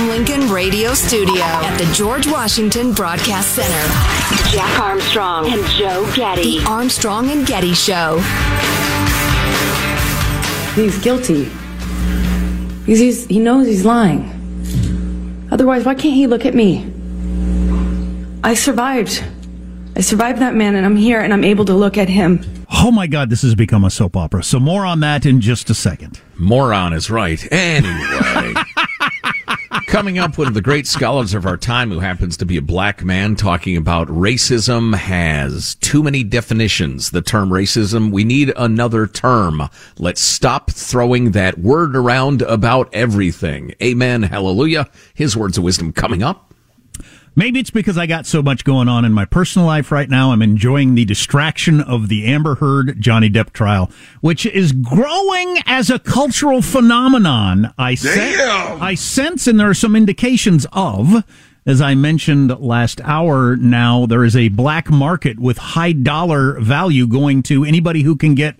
Abraham Lincoln Radio Studio at the George Washington Broadcast Center, Jack Armstrong and Joe Getty. The Armstrong and Getty Show. He's guilty. Because he's, he knows he's lying. Otherwise, why can't he look at me? I survived. I survived that man, and I'm here, and I'm able to look at him. Oh my God, this has become a soap opera. So more on that in just a second. Moron is right. Anyway. Coming up, of the great scholars of our time, who happens to be a black man, talking about racism has too many definitions. The term racism, we need another term. Let's stop throwing that word around about everything. Amen. Hallelujah. His words of wisdom coming up. Maybe it's because I got so much going on in my personal life right now. I'm enjoying the distraction of the Amber Heard Johnny Depp trial, which is growing as a cultural phenomenon. I sense, I sense, and there are some indications of. As I mentioned last hour, now there is a black market with high dollar value going to anybody who can get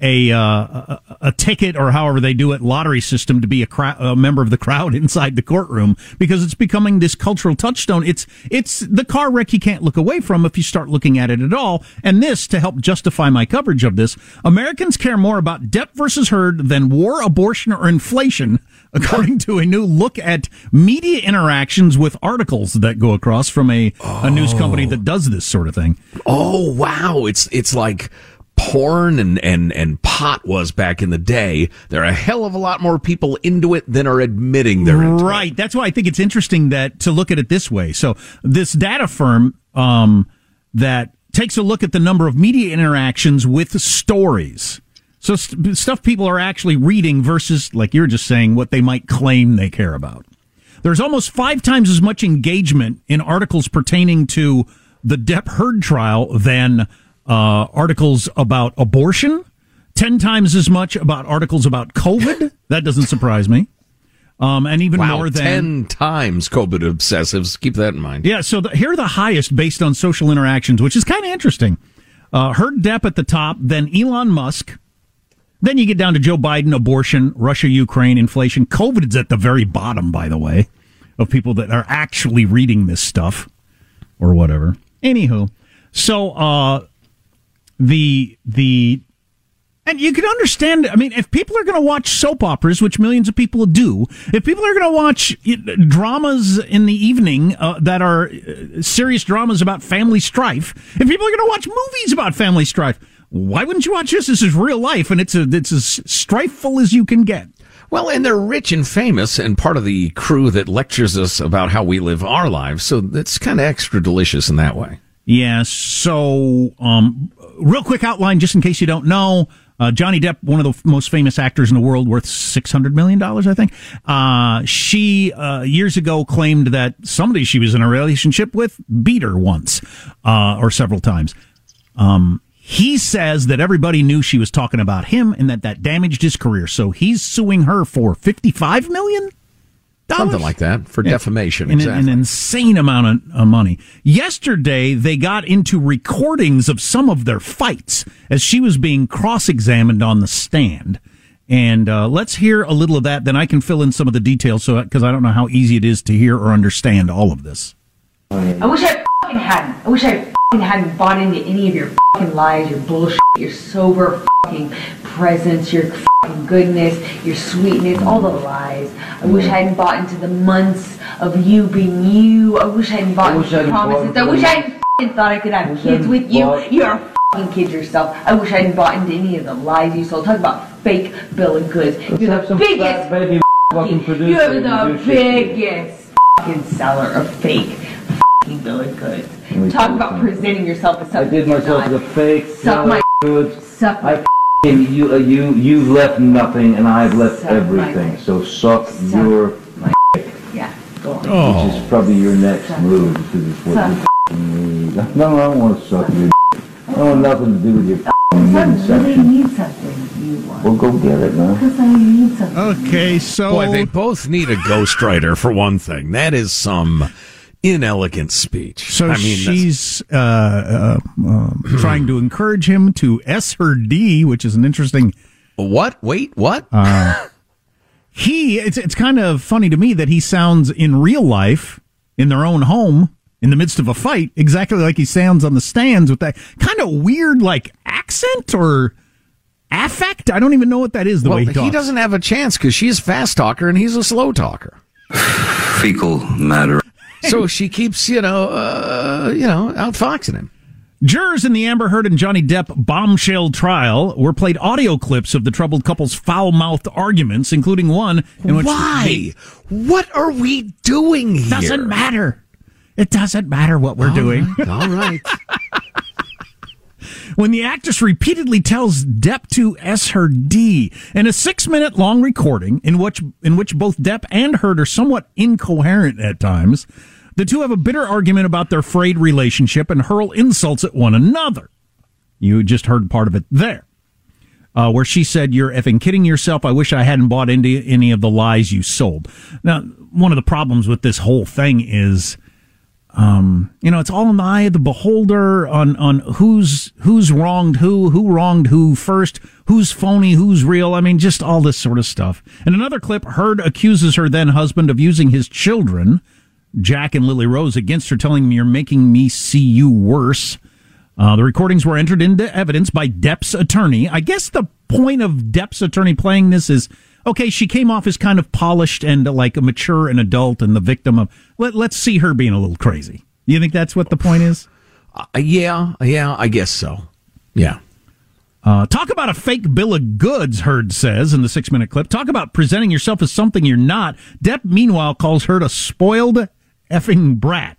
a, uh, a, a ticket or however they do it lottery system to be a, a member of the crowd inside the courtroom because it's becoming this cultural touchstone. It's it's the car wreck you can't look away from if you start looking at it at all. And this to help justify my coverage of this, Americans care more about Depp versus Heard than war, abortion, or inflation. According to a new look at media interactions with articles that go across from a, a news company that does this sort of thing. Oh wow, it's it's like porn and, and, and pot was back in the day. There are a hell of a lot more people into it than are admitting they're into right. That's why I think it's interesting that to look at it this way. So this data firm um, that takes a look at the number of media interactions with stories. So st- stuff people are actually reading versus, like you're just saying, what they might claim they care about. There's almost five times as much engagement in articles pertaining to the Depp Heard trial than uh, articles about abortion, 10 times as much about articles about COVID. that doesn't surprise me. Um, and even wow, more than 10 times COVID obsessives. Keep that in mind. Yeah, so the, here are the highest based on social interactions, which is kind of interesting. Uh, Heard Depp at the top, then Elon Musk. Then you get down to Joe Biden, abortion, Russia, Ukraine, inflation. COVID is at the very bottom, by the way, of people that are actually reading this stuff or whatever. Anywho, so uh, the the And you can understand, I mean, if people are going to watch soap operas, which millions of people do, if people are going to watch dramas in the evening uh, that are uh, serious dramas about family strife, if people are going to watch movies about family strife, why wouldn't you watch this? This is real life, and it's a, it's as strifeful as you can get. Well, and they're rich and famous and part of the crew that lectures us about how we live our lives. So it's kind of extra delicious in that way. Yeah. So, um, real quick outline, just in case you don't know. Uh, Johnny Depp, one of the f- most famous actors in the world, worth six hundred million dollars, I think. Uh, she uh, years ago claimed that somebody she was in a relationship with beat her once uh, or several times. Um, he says that everybody knew she was talking about him and that that damaged his career. So he's suing her for fifty-five million. Something like that for Yeah. defamation. An, exactly. an insane amount of, of money. Yesterday, they got into recordings of some of their fights as she was being cross examined on the stand. And uh, let's hear a little of that. Then I can fill in some of the details, so because I don't know how easy it is to hear or understand all of this. I wish I fucking hadn't. I wish I hadn't bought into any of your fucking lies, your bullshit, your sober fucking presence, your fucking goodness, your sweetness, all the lies. I wish I hadn't bought into the months of you being you. I wish I hadn't bought into the promises. I wish I hadn't fucking thought I could have kids with you. You're a fucking kid yourself. I wish I hadn't bought into any of the lies you sold. Talk about fake bill of goods. Let's You're have the some biggest baby fucking producer. you're the biggest fucking seller of fake fucking bill of goods. Me Talk about something. presenting yourself as I did myself not. the fake. Suck my goods. Suck I f***ing you. Uh, you you left nothing, and I've left Suck everything. dick. So suck, Suck your, Yeah, go on. Oh. which is probably your next Suck. move because it's what Suck. you f***ing need. No, I don't want to suck your. I don't want nothing to do with your f***ing Son, midsection. really need something you want. Well, go get it, man. Because I need something. Okay, so Boy, they both need a ghostwriter for one thing. That is some inelegant speech. So I mean, that's- she's uh, uh, um, trying to encourage him to S her D, which is an interesting. what? Wait, what? He it's it's kind of funny to me that he sounds in real life in their own home in the midst of a fight exactly like he sounds on the stands with that kind of weird like accent or affect. I don't even know what that is. The well, way he he, doesn't have a chance because she's a fast talker and he's a slow talker. fecal matter. So she keeps, you know, uh, you know, outfoxing him. Jurors in the Amber Heard and Johnny Depp bombshell trial were played audio clips of the troubled couple's foul-mouthed arguments, including one in which Why? they- What are we doing here? doesn't matter. It doesn't matter what we're doing. All right. when the actress repeatedly tells Depp to S her D in a six minute long recording in which in which both Depp and Heard are somewhat incoherent at times, the two have a bitter argument about their frayed relationship and hurl insults at one another. You just heard part of it there. Uh, where she said, You're effing kidding yourself. I wish I hadn't bought into any of the lies you sold. Now, one of the problems with this whole thing is um, you know, it's all in the eye of the beholder on, on who's, who's wronged who, who wronged who first, who's phony, who's real. I mean, just all this sort of stuff. In another clip, Heard accuses her then husband of using his children, Jack and Lily Rose, against her, telling me you're making me see you worse. Uh, the recordings were entered into evidence by Depp's attorney. I guess the point of Depp's attorney playing this is okay, she came off as kind of polished and uh, like a mature and adult and the victim of. Let, let's see her being a little crazy. You think that's what the point is? Uh, yeah, yeah, I guess so. Yeah. Uh, talk about a fake bill of goods, Heard says in the six minute clip. Talk about presenting yourself as something you're not. Depp, meanwhile, calls Heard a spoiled effing brat.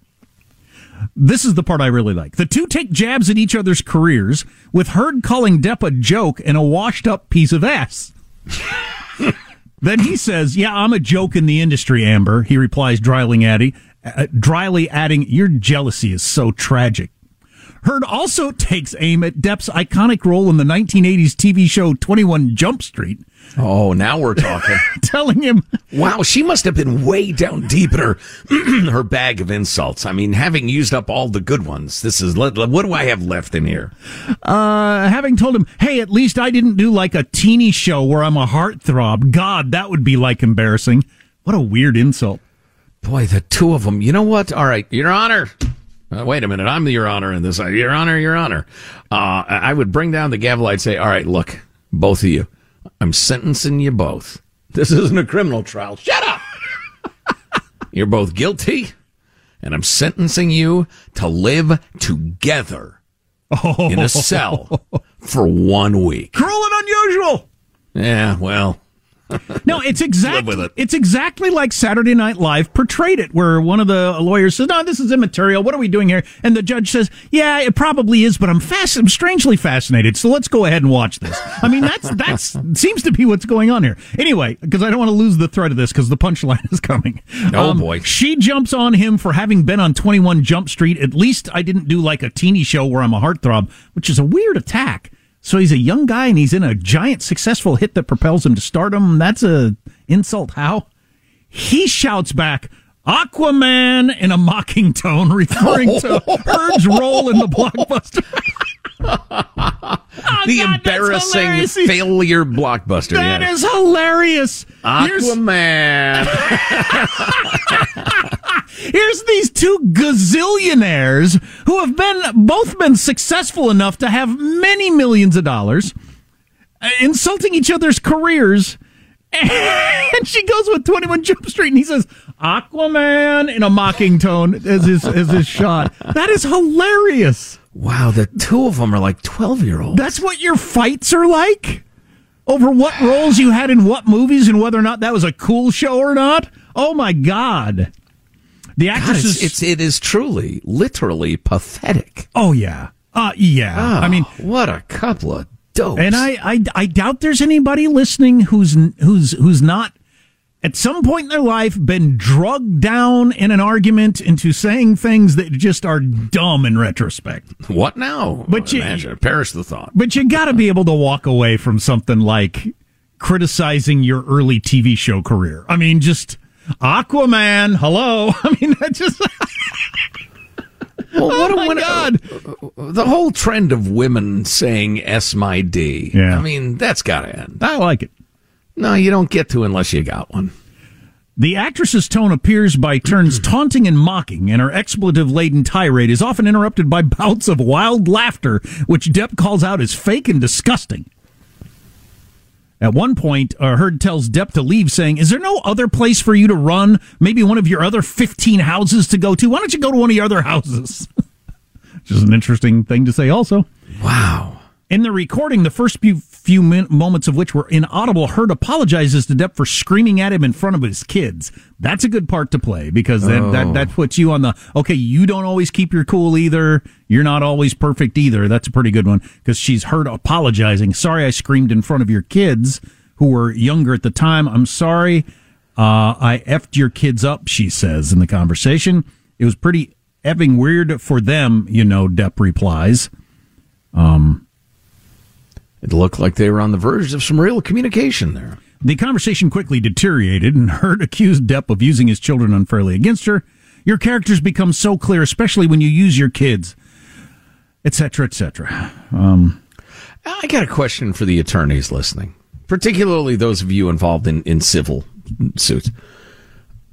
This is the part I really like. The two take jabs at each other's careers, with Heard calling Depp a joke and a washed up piece of ass. then he says, Yeah, I'm a joke in the industry, Amber. He replies, dryly adding, uh, dryly adding Your jealousy is so tragic. Heard also takes aim at Depp's iconic role in the 1980s TV show 21 Jump Street, Oh, now we're talking. telling him, wow, she must have been way down deep in her her bag of insults. I mean, having used up all the good ones, this is what do I have left in here? uh, having told him, hey, at least I didn't do like a teeny show where I'm a heartthrob. God, that would be like embarrassing. What a weird insult. Boy, the two of them. You know what? All right, Your Honor. Uh, wait a minute. I'm the Your Honor in this. Uh, Your Honor, Your Honor. Uh, I would bring down the gavel. I'd say, all right, look, Both of you. I'm sentencing you both. This isn't a criminal trial. Shut up! You're both guilty, and I'm sentencing you to live together in a cell for one week. Cruel and unusual. Yeah, well, No, it's exactly it. it's exactly like Saturday Night Live portrayed it, where one of the lawyers says, "No, this is immaterial. What are we doing here?" And the judge says, "Yeah, it probably is, but I'm fast, I'm strangely fascinated. So let's go ahead and watch this." I mean, that's that's seems to be what's going on here. Anyway, because I don't want to lose the thread of this, because the punchline is coming. Um, Oh, boy. she jumps on him for having been on 21 Jump Street. At least I didn't do like a teeny show where I'm a heartthrob, which is a weird attack. So he's a young guy and he's in a giant successful hit that propels him to stardom. That's a insult. How? He shouts back, Aquaman in a mocking tone, referring to Heard's role in the blockbuster. the oh, God, embarrassing failure blockbuster. That yes. is hilarious. Aquaman. Here's these two gazillionaires who have been both been successful enough to have many millions of dollars, uh, insulting each other's careers. And she goes with 21 Jump Street and he says, Aquaman in a mocking tone as his, as his shot. That is hilarious. wow, the two of them are like 12 year olds. That's what your fights are like? Over what roles you had in what movies and whether or not that was a cool show or not? Oh my God. The actress is. it's, it is truly, literally pathetic. oh, yeah. Uh, yeah. I mean, what a couple of dopes. and I, I, I doubt there's anybody listening who's, who's, who's not at some point in their life been drugged down in an argument into saying things that just are dumb in retrospect. what now? But you- Imagine, perish the thought. But you got to be able to walk away from something like criticizing your early TV show career. I mean, just Aquaman. Hello. I mean, that just. Well, what oh a my a- God. the whole trend of women saying "S my D." Yeah. I mean that's got to end. I like it. No, you don't get to unless you got one. The actress's tone appears by turns taunting and mocking, and her expletive laden tirade is often interrupted by bouts of wild laughter, which Depp calls out as fake and disgusting. At one point, uh, Heard tells Depp to leave, saying, Is there no other place for you to run? Maybe one of your other 15 houses to go to? Why don't you go to one of your other houses? Which is an interesting thing to say, also. Wow. In the recording, the first few, few min- moments of which were inaudible, Heard apologizes to Depp for screaming at him in front of his kids. That's a good part to play because that, that, that puts you on the, okay, you don't always keep your cool either. You're not always perfect either. That's a pretty good one because she's heard apologizing. Sorry I screamed in front of your kids who were younger at the time. I'm sorry. Uh, I effed your kids up, she says in the conversation. It was pretty effing weird for them, you know, Depp replies. It looked like they were on the verge of some real communication there. The conversation quickly deteriorated, and Heard accused Depp of using his children unfairly against her. Your characters become so clear, especially when you use your kids, etc., etc. Um, I got a question for the attorneys listening, particularly those of you involved in, in civil suits.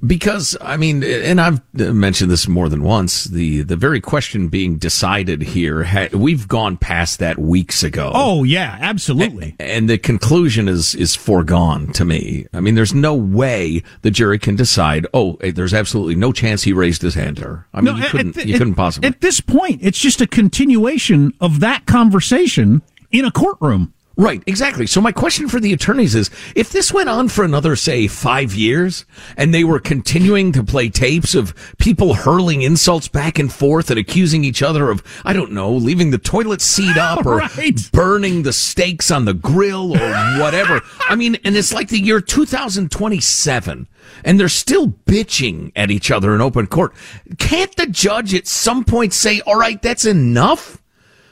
Because, I mean, and I've mentioned this more than once, the, the very question being decided here, ha- we've gone past that weeks ago. Oh yeah, absolutely. And the conclusion is, is foregone to me. I mean, there's no way the jury can decide, oh, eh, there's absolutely no chance he raised his hand there. I mean, you couldn't, you couldn't possibly. At this point, it's just a continuation of that conversation in a courtroom. Right, exactly. So my question for the attorneys is, if this went on for another, say, five years, and they were continuing to play tapes of people hurling insults back and forth and accusing each other of, I don't know, leaving the toilet seat up or Right. burning the steaks on the grill or whatever. I mean, and it's like the year 2027 and they're still bitching at each other in open court. Can't the judge at some point say, all right, that's enough?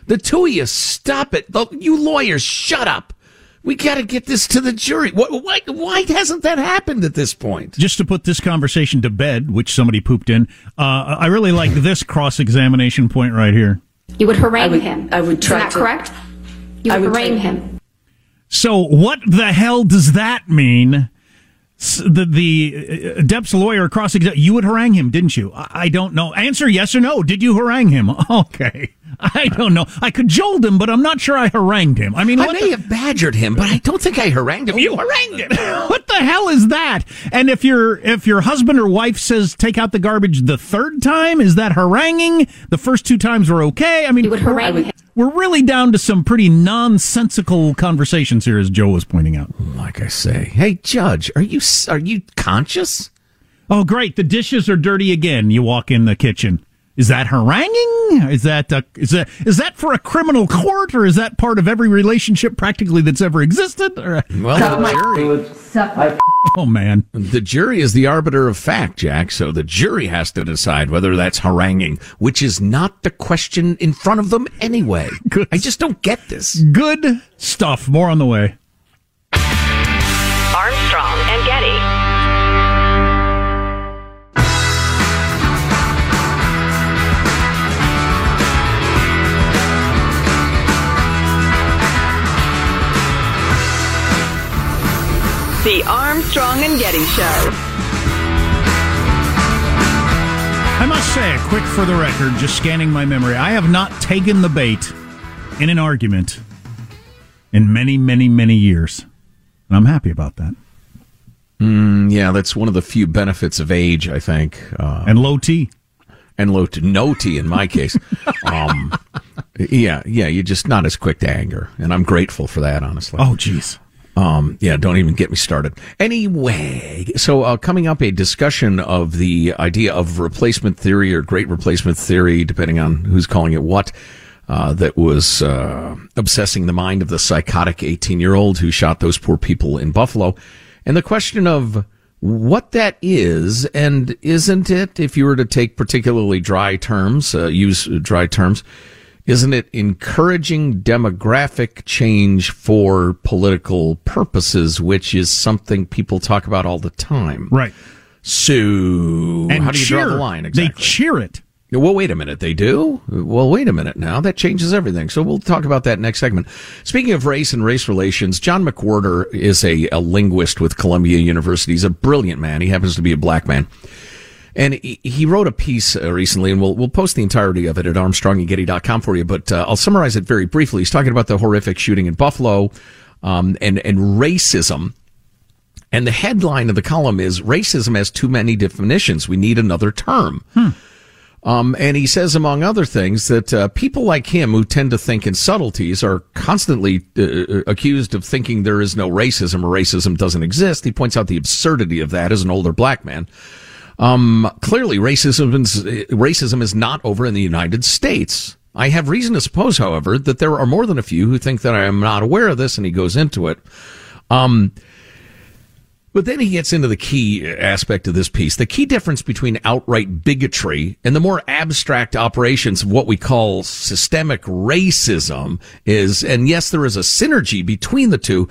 The two of you, stop it. The- You lawyers, shut up. We got to get this to the jury. Why, why, why hasn't that happened at this point? Just to put this conversation to bed, which somebody pooped in, uh, I really like this cross examination point right here. You would harangue I would- him. I would try Isn't that to- correct? You would, would harangue try- him. So, what the hell does that mean? S- The the uh, Depp's lawyer cross you would harangue him, didn't you? I, I don't know. Answer yes or no. Did you harangue him? Okay. I don't know. I cajoled him, but I'm not sure I harangued him. I mean, I may the... have badgered him, but I don't think I harangued him. You harangued him. what the hell is that? And if your if your husband or wife says take out the garbage the third time, is that haranguing? The first two times were okay. I mean, we're, we're really down to some pretty nonsensical conversations here, as Joe was pointing out. Like I say, hey, Judge, are you are you conscious? Oh, great! The dishes are dirty again. You walk in the kitchen. Is that haranguing? Is that uh, is that is that for a criminal court, or is that part of every relationship practically that's ever existed? Or, well, the jury. Oh man, the jury is the arbiter of fact, Jack. So the jury has to decide whether that's haranguing, which is not the question in front of them anyway. Good. I just don't get this. Good stuff. More on the way. The Armstrong and Getty Show. I must say, a quick for the record, just scanning my memory, I have not taken the bait in an argument in many, many, many years. And I'm happy about that. Mm, yeah, that's one of the few benefits of age, I think. Uh, and low T. And low T. No T in my case. um, yeah, yeah, you're just not as quick to anger. And I'm grateful for that, honestly. Oh, jeez. Um, yeah, don't even get me started. Anyway, so uh, coming up, a discussion of the idea of replacement theory or great replacement theory, depending on who's calling it what, uh, that was uh, obsessing the mind of the psychotic 18 year old who shot those poor people in Buffalo. And the question of what that is, and isn't it, if you were to take particularly dry terms, uh, use dry terms, isn't it encouraging demographic change for political purposes, which is something people talk about all the time? Right. So, and how do you cheer. draw the line exactly? They cheer it. Well, wait a minute. They do? Well, wait a minute now. That changes everything. So we'll talk about that next segment. Speaking of race and race relations, John McWhorter is a, a linguist with Columbia University. He's a brilliant man. He happens to be a black man. And he wrote a piece uh, recently, and we'll, we'll post the entirety of it at armstrongandgetty.com for you, but uh, I'll summarize it very briefly. He's talking about the horrific shooting in Buffalo um, and, and racism. And the headline of the column is Racism has too many definitions. We need another term. Hmm. Um, and he says, among other things, that uh, people like him who tend to think in subtleties are constantly uh, uh accused of thinking there is no racism or racism doesn't exist. He points out the absurdity of that as an older black man. Um, clearly, racism is, racism is not over in the United States. I have reason to suppose, however, that there are more than a few who think that I am not aware of this, and he goes into it. Um, but then he gets into the key aspect of this piece. The key difference between outright bigotry and the more abstract operations of what we call systemic racism is, and yes, there is a synergy between the two,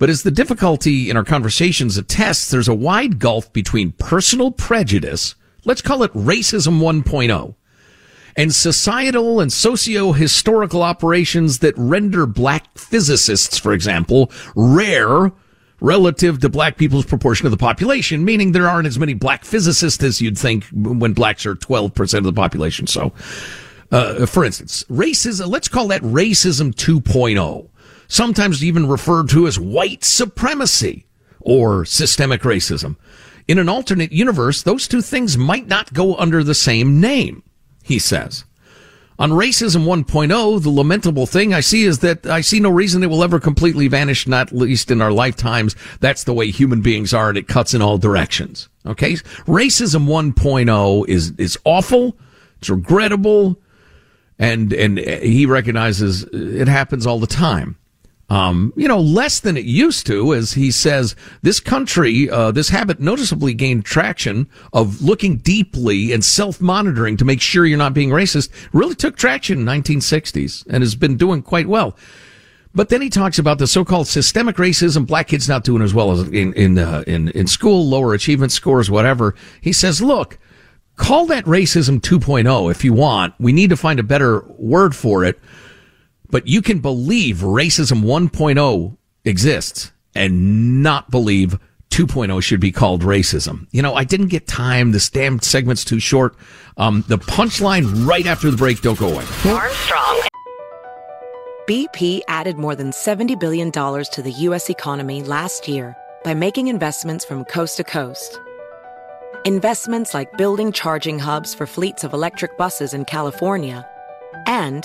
but as the difficulty in our conversations attests, there's a wide gulf between personal prejudice, let's call it racism 1.0, and societal and socio-historical operations that render black physicists, for example, rare relative to black people's proportion of the population, meaning there aren't as many black physicists as you'd think when blacks are 12% of the population. So, uh, for instance, racism, let's call that racism 2.0 sometimes even referred to as white supremacy or systemic racism. In an alternate universe, those two things might not go under the same name, he says. On Racism 1.0, the lamentable thing I see is that I see no reason it will ever completely vanish, not least in our lifetimes. That's the way human beings are, and it cuts in all directions. Okay? Racism 1.0 is, is awful. It's regrettable. And, and he recognizes it happens all the time um, you know, less than it used to, as he says, this country, uh, this habit noticeably gained traction of looking deeply and self-monitoring to make sure you're not being racist. Really took traction in 1960s and has been doing quite well. But then he talks about the so-called systemic racism, black kids not doing as well as in in uh, in, in school, lower achievement scores, whatever. He says, look, call that racism 2.0 if you want. We need to find a better word for it but you can believe racism 1.0 exists and not believe 2.0 should be called racism. You know, I didn't get time. This damn segment's too short. Um, the punchline right after the break. Don't go away. Armstrong. BP added more than $70 billion to the U.S. economy last year by making investments from coast to coast. Investments like building charging hubs for fleets of electric buses in California and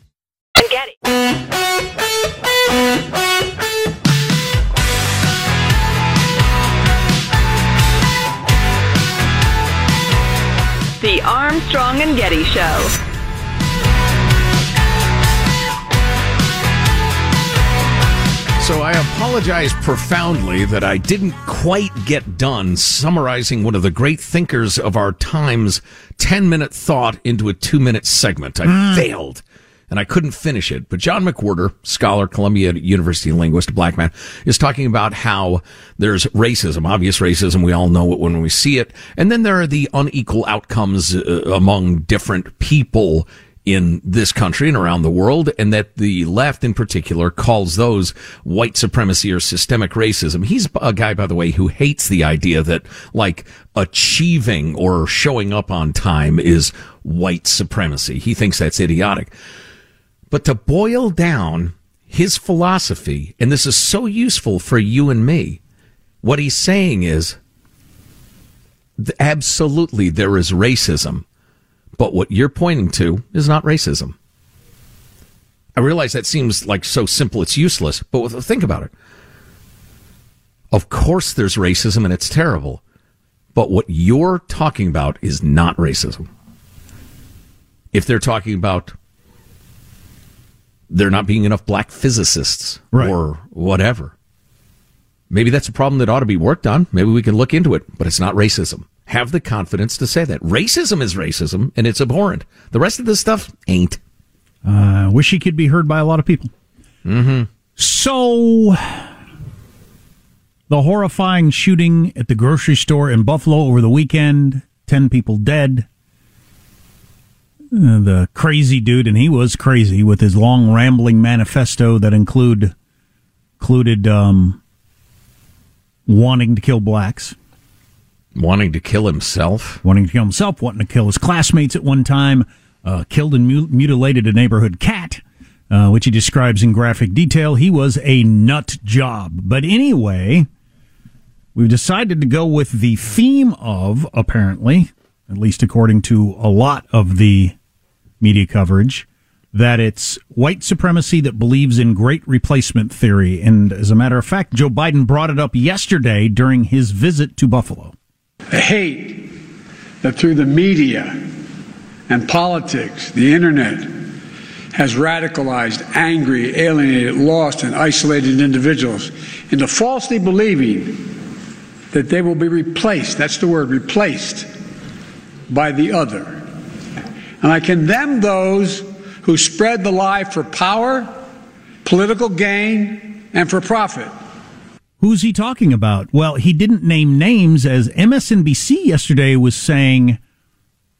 The Armstrong and Getty Show. So I apologize profoundly that I didn't quite get done summarizing one of the great thinkers of our time's 10 minute thought into a two minute segment. I mm. failed and I couldn't finish it. But John McWhorter, scholar, Columbia University linguist, black man, is talking about how there's racism, obvious racism. We all know it when we see it. And then there are the unequal outcomes uh, among different people in this country and around the world, and that the left in particular calls those white supremacy or systemic racism. He's a guy, by the way, who hates the idea that like achieving or showing up on time is white supremacy. He thinks that's idiotic. But to boil down his philosophy, and this is so useful for you and me, what he's saying is absolutely there is racism, but what you're pointing to is not racism. I realize that seems like so simple it's useless, but think about it. Of course there's racism and it's terrible, but what you're talking about is not racism. If they're talking about there not being enough black physicists Right. or whatever. Maybe that's a problem that ought to be worked on. Maybe we can look into it, but it's not racism. Have the confidence to say that. Racism is racism and it's abhorrent. The rest of this stuff ain't. I uh, wish he could be heard by a lot of people. Mm-hmm. So, the horrifying shooting at the grocery store in Buffalo over the weekend 10 people dead. Uh, the crazy dude, and he was crazy with his long rambling manifesto that include included um, wanting to kill blacks, Wanting to kill himself. wanting to kill himself, wanting to kill his classmates at one time, uh, killed and mu- mutilated a neighborhood cat, uh, which he describes in graphic detail. He was a nut job. But anyway, we've decided to go with the theme of, apparently, at least according to a lot of the media coverage, that it's white supremacy that believes in great replacement theory. And as a matter of fact, Joe Biden brought it up yesterday during his visit to Buffalo. The hate that through the media and politics, the internet, has radicalized, angry, alienated, lost, and isolated individuals into falsely believing that they will be replaced. That's the word, replaced by the other. And I condemn those who spread the lie for power, political gain, and for profit. Who's he talking about? Well, he didn't name names as MSNBC yesterday was saying,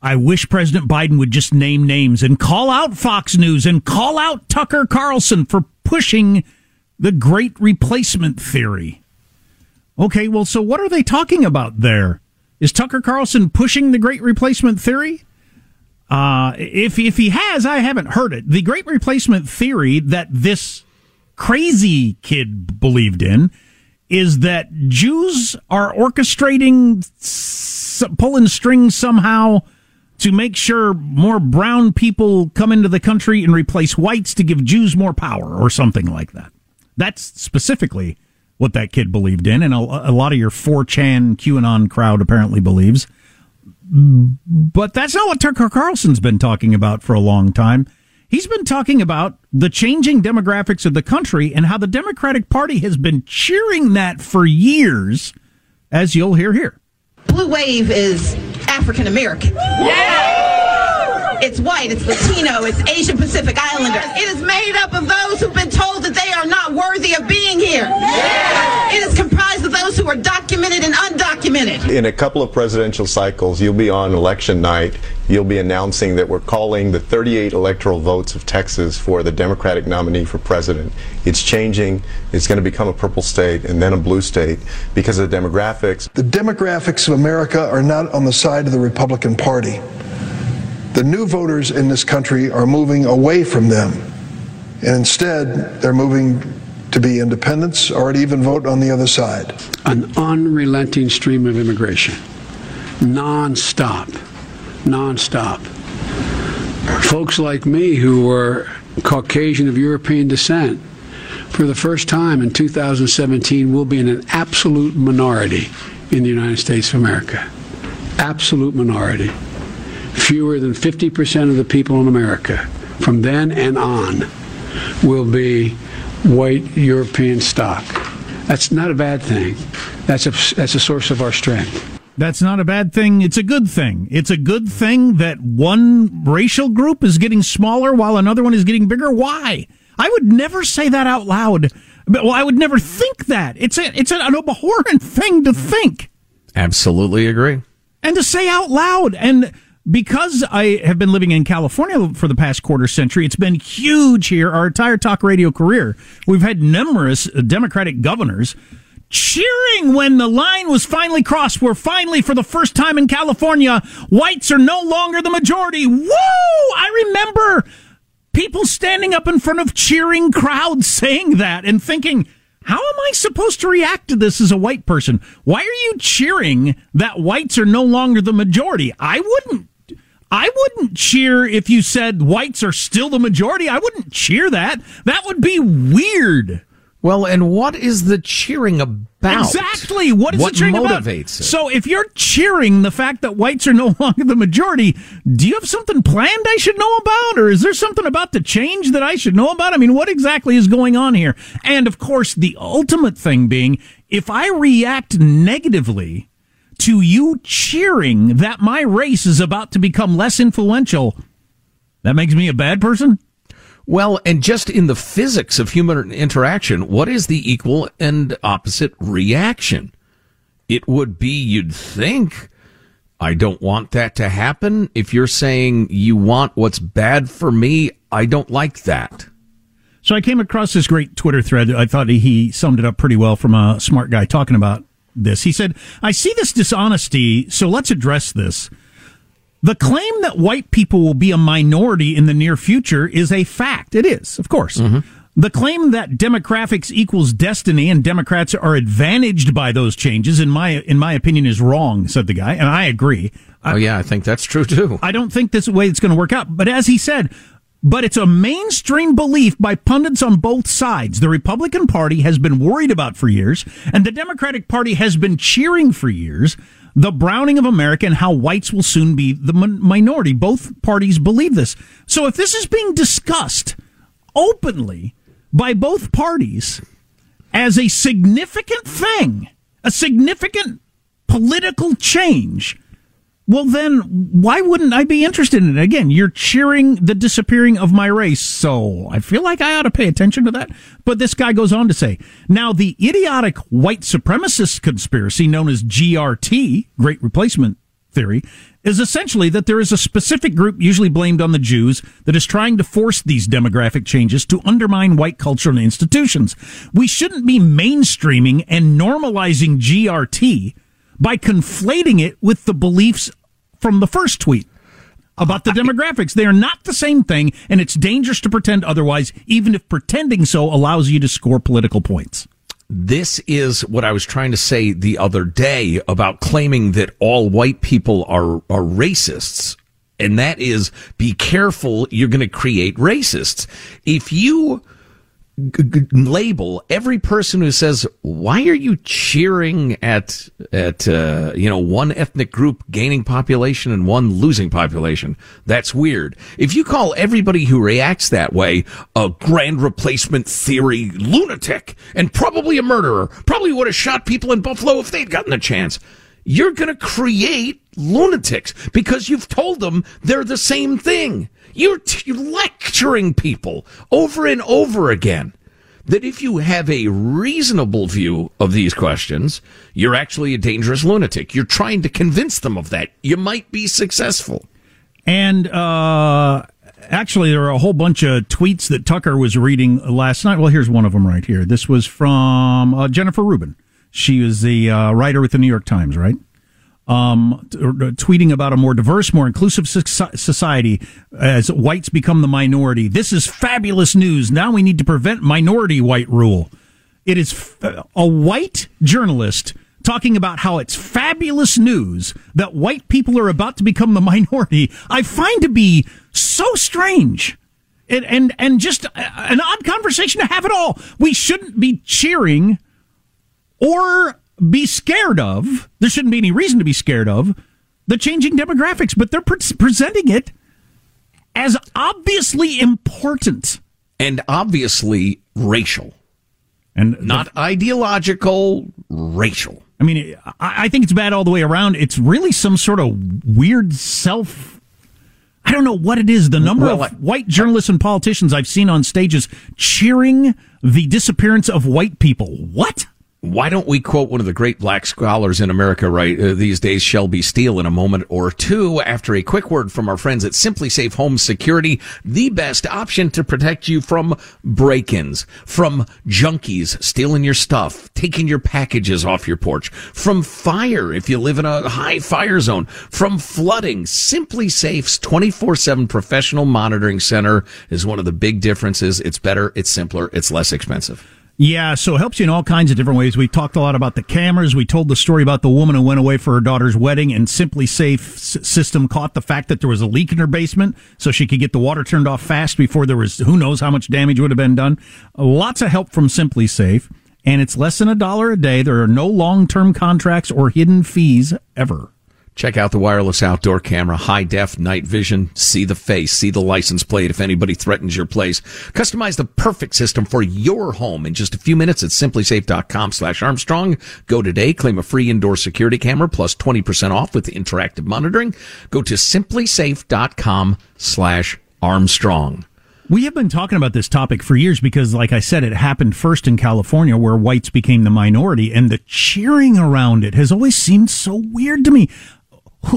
I wish President Biden would just name names and call out Fox News and call out Tucker Carlson for pushing the great replacement theory. Okay, well, so what are they talking about there? Is Tucker Carlson pushing the great replacement theory? Uh, if, if he has, I haven't heard it. The great replacement theory that this crazy kid believed in is that Jews are orchestrating, pulling strings somehow to make sure more brown people come into the country and replace whites to give Jews more power or something like that. That's specifically what that kid believed in, and a, a lot of your 4chan QAnon crowd apparently believes. But that's not what Tucker Carlson's been talking about for a long time. He's been talking about the changing demographics of the country and how the Democratic Party has been cheering that for years, as you'll hear here. Blue Wave is African American. Yeah! It's white, it's Latino, it's Asian Pacific Islander. It is made up of those who've been told that they are not worthy of being here. Yeah! It is comprised of those who are documented and undocumented. In a couple of presidential cycles, you'll be on election night, you'll be announcing that we're calling the 38 electoral votes of Texas for the Democratic nominee for president. It's changing. It's going to become a purple state and then a blue state because of the demographics. The demographics of America are not on the side of the Republican Party. The new voters in this country are moving away from them. And instead, they're moving to be independents or to even vote on the other side. An unrelenting stream of immigration, non-stop, non-stop. Folks like me who were Caucasian of European descent, for the first time in 2017, will be in an absolute minority in the United States of America. Absolute minority fewer than 50% of the people in America from then and on will be white European stock. That's not a bad thing. That's a, that's a source of our strength. That's not a bad thing. It's a good thing. It's a good thing that one racial group is getting smaller while another one is getting bigger. Why? I would never say that out loud. Well, I would never think that. It's a, it's an abhorrent thing to think. Absolutely agree. And to say out loud. And because I have been living in California for the past quarter century, it's been huge here. Our entire talk radio career, we've had numerous Democratic governors cheering when the line was finally crossed. Where finally, for the first time in California, whites are no longer the majority. Woo! I remember people standing up in front of cheering crowds saying that and thinking, how am I supposed to react to this as a white person? Why are you cheering that whites are no longer the majority? I wouldn't I wouldn't cheer if you said whites are still the majority. I wouldn't cheer that. That would be weird. Well, and what is the cheering about? Exactly. What is what the cheering motivates about? it? So if you're cheering the fact that whites are no longer the majority, do you have something planned I should know about? Or is there something about the change that I should know about? I mean, what exactly is going on here? And of course, the ultimate thing being, if I react negatively to you cheering that my race is about to become less influential, that makes me a bad person? Well, and just in the physics of human interaction, what is the equal and opposite reaction? It would be, you'd think, I don't want that to happen. If you're saying you want what's bad for me, I don't like that. So I came across this great Twitter thread. I thought he summed it up pretty well from a smart guy talking about this. He said, I see this dishonesty, so let's address this. The claim that white people will be a minority in the near future is a fact. It is, of course. Mm-hmm. The claim that demographics equals destiny and Democrats are advantaged by those changes, in my in my opinion, is wrong," said the guy, and I agree. Oh yeah, I think that's true too. I don't think this way it's going to work out. But as he said, but it's a mainstream belief by pundits on both sides. The Republican Party has been worried about for years, and the Democratic Party has been cheering for years the browning of America and how whites will soon be the minority. Both parties believe this. So if this is being discussed openly by both parties as a significant thing, a significant political change, well, then why wouldn't I be interested in it? Again, you're cheering the disappearing of my race, so I feel like I ought to pay attention to that. But this guy goes on to say, now the idiotic white supremacist conspiracy known as GRT, Great Replacement Theory, is essentially that there is a specific group, usually blamed on the Jews, that is trying to force these demographic changes to undermine white culture and institutions. We shouldn't be mainstreaming and normalizing GRT by conflating it with the beliefs from the first tweet about the demographics. They are not the same thing, and it's dangerous to pretend otherwise, even if pretending so allows you to score political points. This is what I was trying to say the other day about claiming that all white people are, are racists. And that is be careful, you're going to create racists. If you g- g- label every person who says, "Why are you cheering at at uh, you know one ethnic group gaining population and one losing population?" That's weird. If you call everybody who reacts that way a grand replacement theory lunatic and probably a murderer, probably would have shot people in Buffalo if they'd gotten the chance. You're going to create lunatics because you've told them they're the same thing. You're, t- you're lecturing people over and over again that if you have a reasonable view of these questions, you're actually a dangerous lunatic. You're trying to convince them of that. You might be successful. And uh, actually, there are a whole bunch of tweets that Tucker was reading last night. Well, here's one of them right here. This was from uh, Jennifer Rubin. She is the uh, writer with the New York Times, right? Um, t- uh, tweeting about a more diverse, more inclusive soci- society as whites become the minority. This is fabulous news. Now we need to prevent minority white rule. It is f- a white journalist talking about how it's fabulous news that white people are about to become the minority. I find to be so strange. And, and, and just an odd conversation to have at all. We shouldn't be cheering or be scared of. There shouldn't be any reason to be scared of the changing demographics, but they're pre- presenting it as obviously important and obviously racial and not ideological, racial. I mean, I, I think it's bad all the way around. It's really some sort of weird self. I don't know what it is. The number Well, of white journalists and politicians I've seen on stages cheering the disappearance of white people. What? Why don't we quote one of the great black scholars in America right uh, these days, Shelby Steele, in a moment or two after a quick word from our friends at SimpliSafe Home Security, the best option to protect you from break-ins, from junkies stealing your stuff, taking your packages off your porch, from fire if you live in a high fire zone, from flooding. SimpliSafe's 24/7 professional monitoring center is one of the big differences. It's better, it's simpler, it's less expensive. Yeah, so it helps you in all kinds of different ways. We talked a lot about the cameras. We told the story about the woman who went away for her daughter's wedding and SimpliSafe system caught the fact that there was a leak in her basement so she could get the water turned off fast before there was who knows how much damage would have been done. Uh, lots of help from SimpliSafe and it's less than a dollar a day. There are no long-term contracts or hidden fees ever. Check out the wireless outdoor camera, high def night vision. See the face, see the license plate if anybody threatens your place. Customize the perfect system for your home in just a few minutes at simplisafe.com slash Armstrong. Go today, claim a free indoor security camera plus 20% off with interactive monitoring. Go to simplisafe.com slash Armstrong. We have been talking about this topic for years because, like I said, it happened first in California where whites became the minority, and the cheering around it has always seemed so weird to me.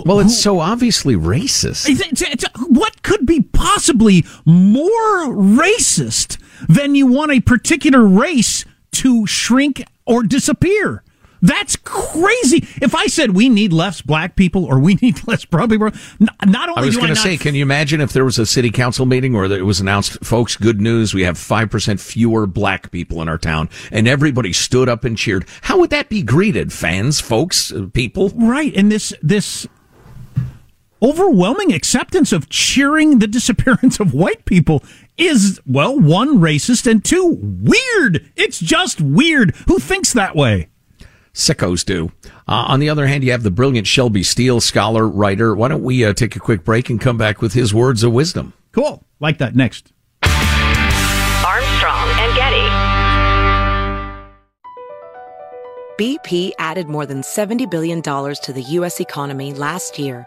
Well, it's so obviously racist. It's- it's- it's- what could be possibly more racist than you want a particular race to shrink or disappear? That's crazy. If I said we need less black people or we need less brown people, not only I was going to say, can you imagine if there was a city council meeting where it was announced, folks, good news, we have 5% fewer black people in our town, and everybody stood up and cheered. How would that be greeted? Fans, folks, uh, people? Right. And this, this overwhelming acceptance of cheering the disappearance of white people is, well, one, racist, and two, weird. It's just weird. Who thinks that way? Sickos do. Uh, on the other hand, you have the brilliant Shelby Steele, scholar, writer. Why don't we uh, take a quick break and come back with his words of wisdom? Cool. Like that next. Armstrong and Getty. BP added more than $70 billion to the U.S. economy last year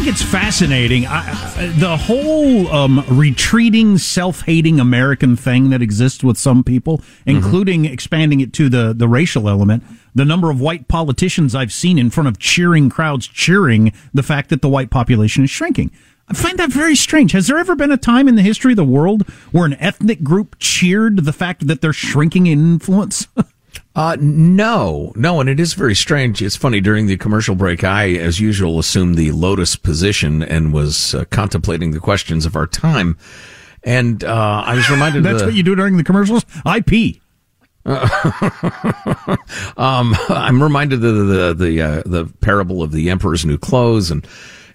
Think it's fascinating. I, the whole um, retreating, self-hating American thing that exists with some people, including expanding it to the the racial element. The number of white politicians I've seen in front of cheering crowds cheering the fact that the white population is shrinking. I find that very strange. Has there ever been a time in the history of the world where an ethnic group cheered the fact that they're shrinking in influence? Uh, no, no, and it is very strange. It's funny during the commercial break, I, as usual, assumed the lotus position and was uh, contemplating the questions of our time. And uh, I was reminded. That's of the, what you do during the commercials. I pee. um, I'm reminded of the the the, uh, the parable of the emperor's new clothes and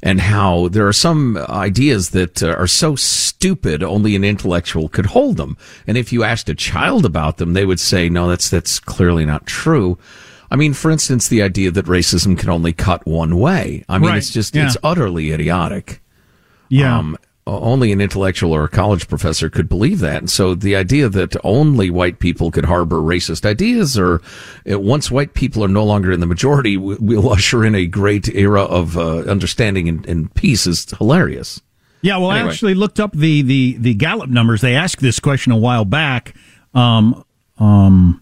and how there are some ideas that uh, are so stupid only an intellectual could hold them. And if you asked a child about them, they would say, "No, that's that's clearly not true." I mean, for instance, the idea that racism can only cut one way. I mean, Right, it's just yeah. it's utterly idiotic. Yeah. Um, only an intellectual or a college professor could believe that. And so the idea that only white people could harbor racist ideas or uh, once white people are no longer in the majority, we- we'll usher in a great era of uh, understanding and, and peace is hilarious. Yeah, well, I actually looked up the, the, the Gallup numbers. They asked this question a while back. Um, um,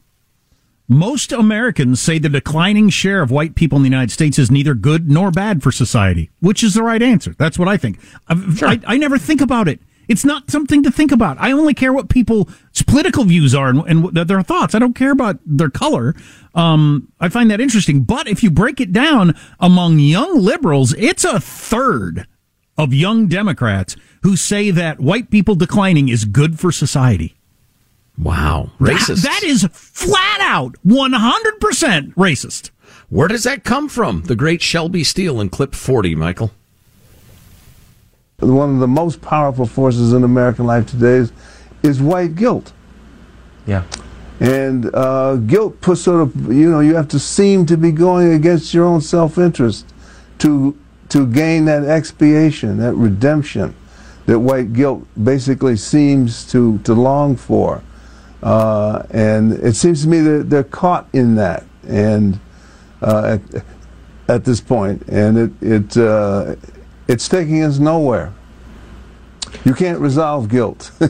most Americans say the declining share of white people in the United States is neither good nor bad for society, which is the right answer. That's what I think. I've- I, I never think about it. It's not something to think about. I only care what people's political views are and, and their thoughts. I don't care about their color. Um, I find that interesting. But if you break it down among young liberals, it's a third of young Democrats who say that white people declining is good for society. Wow. That- Racist. that is flat out 100% racist. Where does that come from? The great Shelby Steele in clip 40, Michael. One of the most powerful forces in American life today is, is white guilt. Yeah. And uh, guilt puts sort of, you know, you have to seem to be going against your own self interest to, to gain that expiation, that redemption that white guilt basically seems to, to long for. Uh, and it seems to me that they're caught in that. And uh, at, at this point, and it, it, uh, it's taking us nowhere. You can't resolve guilt.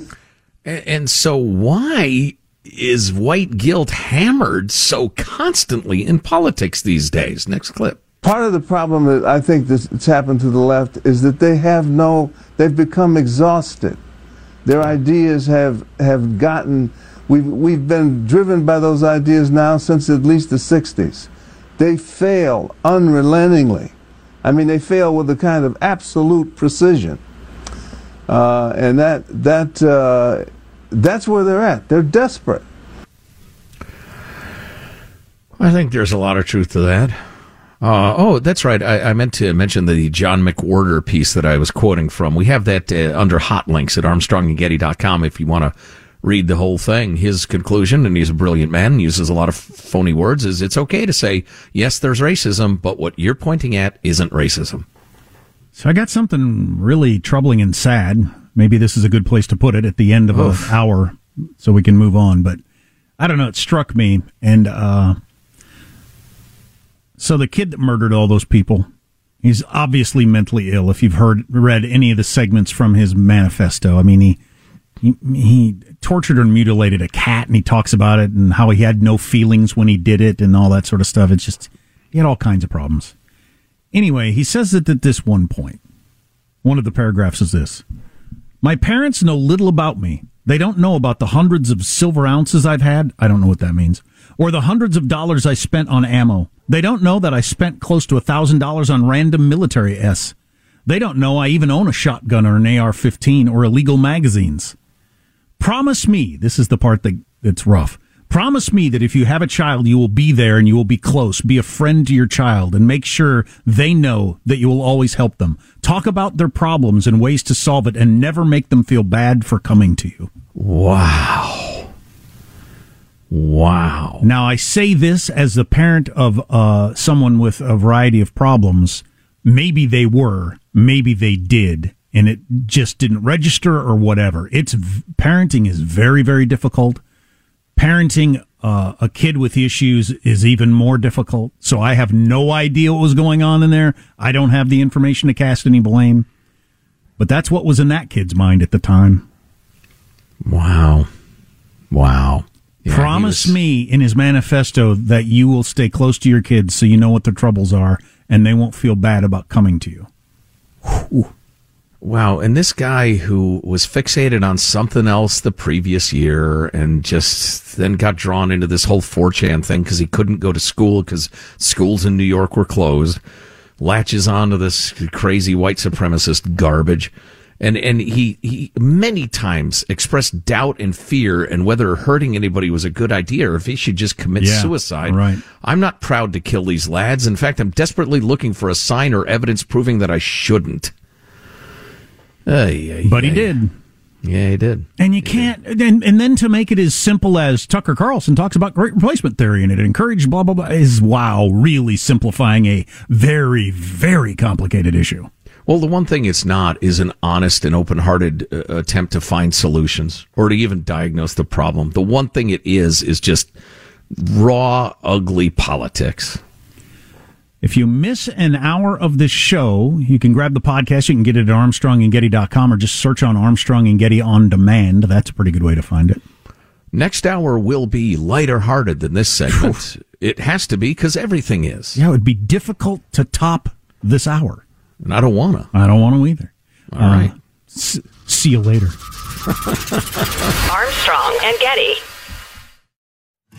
And, and so why is white guilt hammered so constantly in politics these days? Next clip. Part of the problem that I think that's happened to the left is that they have no, they've become exhausted. Their ideas have, have gotten, we've, we've been driven by those ideas now since at least the 60s. They fail unrelentingly. I mean, they fail with a kind of absolute precision. Uh, and that, that, uh, that's where they're at. They're desperate. I think there's a lot of truth to that. Uh, oh, that's right. I, I, meant to mention the John McWhorter piece that I was quoting from. We have that uh, under hot links at armstrongandgetty.com if you want to read the whole thing. His conclusion, and he's a brilliant man, uses a lot of phony words, is it's okay to say, yes, there's racism, but what you're pointing at isn't racism. So I got something really troubling and sad. Maybe this is a good place to put it at the end of an hour so we can move on. But I don't know. It struck me. And uh, so the kid that murdered all those people, he's obviously mentally ill. If you've heard, read any of the segments from his manifesto, I mean, he, he, tortured and mutilated a cat and he talks about it and how he had no feelings when he did it and all that sort of stuff. It's just, he had all kinds of problems. Anyway, he says that at this one point, one of the paragraphs is this My parents know little about me. They don't know about the hundreds of silver ounces I've had. I don't know what that means. Or the hundreds of dollars I spent on ammo. They don't know that I spent close to a thousand dollars on random military S. They don't know I even own a shotgun or an AR 15 or illegal magazines. Promise me, this is the part that, that's rough. Promise me that if you have a child, you will be there and you will be close. Be a friend to your child and make sure they know that you will always help them. Talk about their problems and ways to solve it and never make them feel bad for coming to you. Wow. Wow. Now, I say this as the parent of uh, someone with a variety of problems. Maybe they were, maybe they did, and it just didn't register or whatever. It's parenting is very, very difficult parenting uh, a kid with issues is even more difficult. So I have no idea what was going on in there. I don't have the information to cast any blame. But that's what was in that kid's mind at the time. Wow. Wow. Yeah, Promise was... me in his manifesto that you will stay close to your kids so you know what their troubles are and they won't feel bad about coming to you. Whew. Wow. And this guy who was fixated on something else the previous year and just then got drawn into this whole 4chan thing because he couldn't go to school because schools in New York were closed, latches onto this crazy white supremacist garbage. And, and he, he many times expressed doubt and fear and whether hurting anybody was a good idea or if he should just commit yeah, suicide. Right. I'm not proud to kill these lads. In fact, I'm desperately looking for a sign or evidence proving that I shouldn't. Uh, yeah, but he did. Yeah, he did. And you he can't, and, and then to make it as simple as Tucker Carlson talks about great replacement theory and it encouraged blah, blah, blah, is wow, really simplifying a very, very complicated issue. Well, the one thing it's not is an honest and open hearted uh, attempt to find solutions or to even diagnose the problem. The one thing it is, is just raw, ugly politics. If you miss an hour of this show, you can grab the podcast. You can get it at armstrongandgetty.com or just search on Armstrong and Getty on demand. That's a pretty good way to find it. Next hour will be lighter hearted than this segment. it has to be because everything is. Yeah, it would be difficult to top this hour. And I don't want to. I don't want to either. All uh, right. S- see you later. Armstrong and Getty.